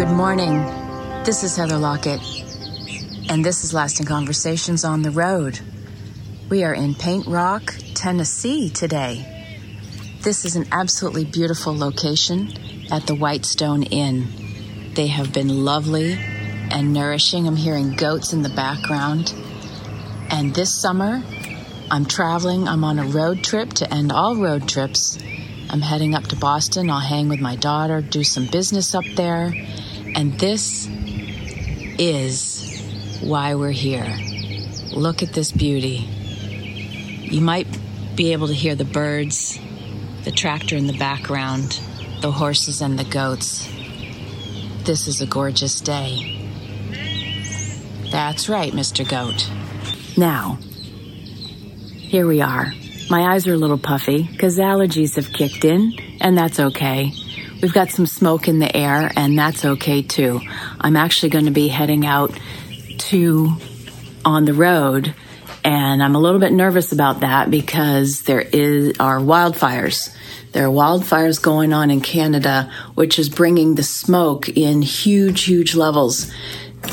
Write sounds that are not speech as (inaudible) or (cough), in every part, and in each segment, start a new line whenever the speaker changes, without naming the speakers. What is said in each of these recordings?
Good morning. This is Heather Lockett, and this is Lasting Conversations on the Road. We are in Paint Rock, Tennessee today. This is an absolutely beautiful location at the Whitestone Inn. They have been lovely and nourishing. I'm hearing goats in the background. And this summer, I'm traveling. I'm on a road trip to end all road trips. I'm heading up to Boston. I'll hang with my daughter, do some business up there. And this is why we're here. Look at this beauty. You might be able to hear the birds, the tractor in the background, the horses and the goats. This is a gorgeous day. That's right, Mr. Goat. Now, here we are. My eyes are a little puffy because allergies have kicked in, and that's okay. We've got some smoke in the air, and that's okay too. I'm actually going to be heading out to on the road, and I'm a little bit nervous about that because there is are wildfires. There are wildfires going on in Canada, which is bringing the smoke in huge, huge levels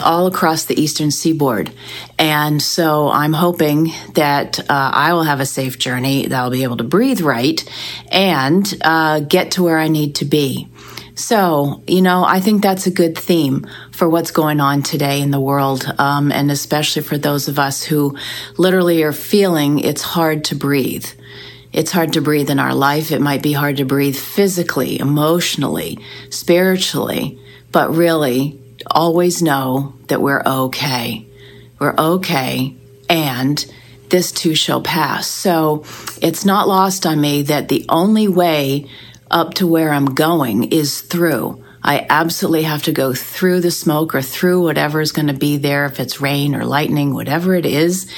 all across the eastern seaboard. And so I'm hoping that uh, I will have a safe journey, that I'll be able to breathe right and uh, get to where I need to be. So, you know, I think that's a good theme for what's going on today in the world, um, and especially for those of us who literally are feeling it's hard to breathe. It's hard to breathe in our life. It might be hard to breathe physically, emotionally, spiritually, but really, always know that we're okay. We're okay. And this too shall pass. So it's not lost on me that the only way up to where I'm going is through. I absolutely have to go through the smoke or through whatever is going to be there, if it's rain or lightning, whatever it is.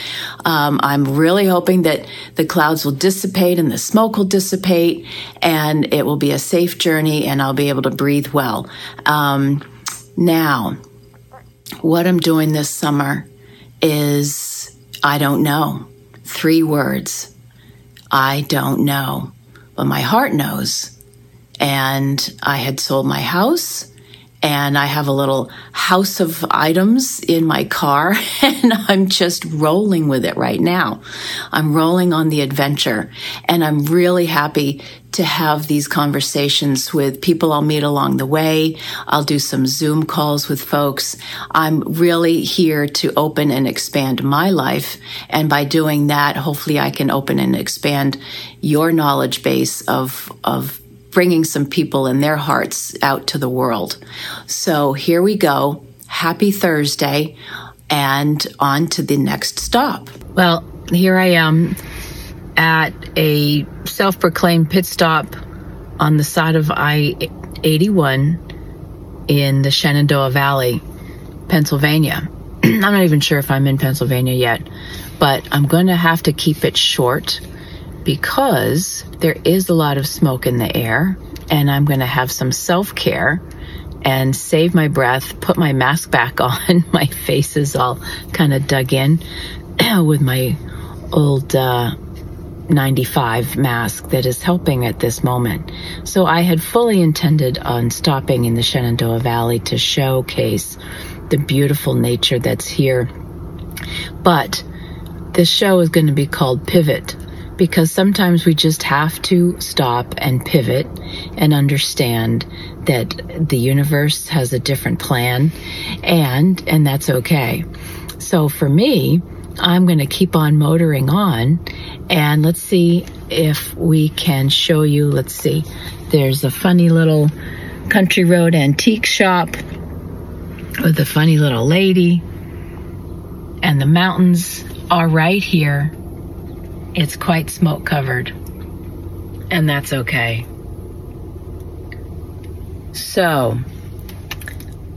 Um, I'm really hoping that the clouds will dissipate and the smoke will dissipate and it will be a safe journey and I'll be able to breathe well. Um, now, what I'm doing this summer is I don't know. Three words. I don't know. But my heart knows. And I had sold my house and I have a little house of items in my car (laughs) and I'm just rolling with it right now. I'm rolling on the adventure and I'm really happy to have these conversations with people I'll meet along the way. I'll do some Zoom calls with folks. I'm really here to open and expand my life. And by doing that, hopefully I can open and expand your knowledge base of, of bringing some people and their hearts out to the world. So here we go. Happy Thursday and on to the next stop. Well, here I am at a self proclaimed pit stop on the side of I 81 in the Shenandoah Valley, Pennsylvania. (clears throat) I'm not even sure if I'm in Pennsylvania yet, but I'm going to have to keep it short because there is a lot of smoke in the air and I'm going to have some self care and save my breath, put my mask back (laughs) on. my face is all kind of dug in (clears throat) with my old uh, 95 mask that is helping at this moment. So I had fully intended on stopping in the Shenandoah Valley to showcase the beautiful nature that's here. But this show is going to be called Pivot because sometimes we just have to stop and pivot and understand that the universe has a different plan and and that's okay. So for me, I'm going to keep on motoring on and let's see if we can show you let's see. There's a funny little country road antique shop with a funny little lady and the mountains are right here it's quite smoke covered, and that's okay. So,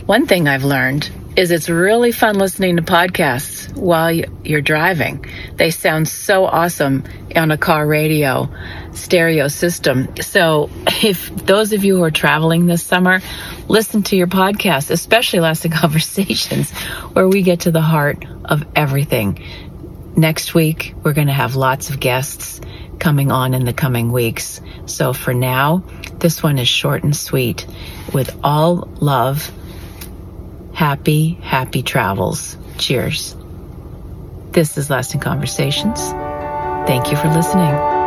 one thing I've learned is it's really fun listening to podcasts while you're driving. They sound so awesome on a car radio stereo system. So, if those of you who are traveling this summer, listen to your podcast, especially Lasting (laughs) Conversations, where we get to the heart of everything. Next week, we're going to have lots of guests coming on in the coming weeks. So for now, this one is short and sweet with all love happy, happy travels. Cheers. This is Lasting Conversations. Thank you for listening.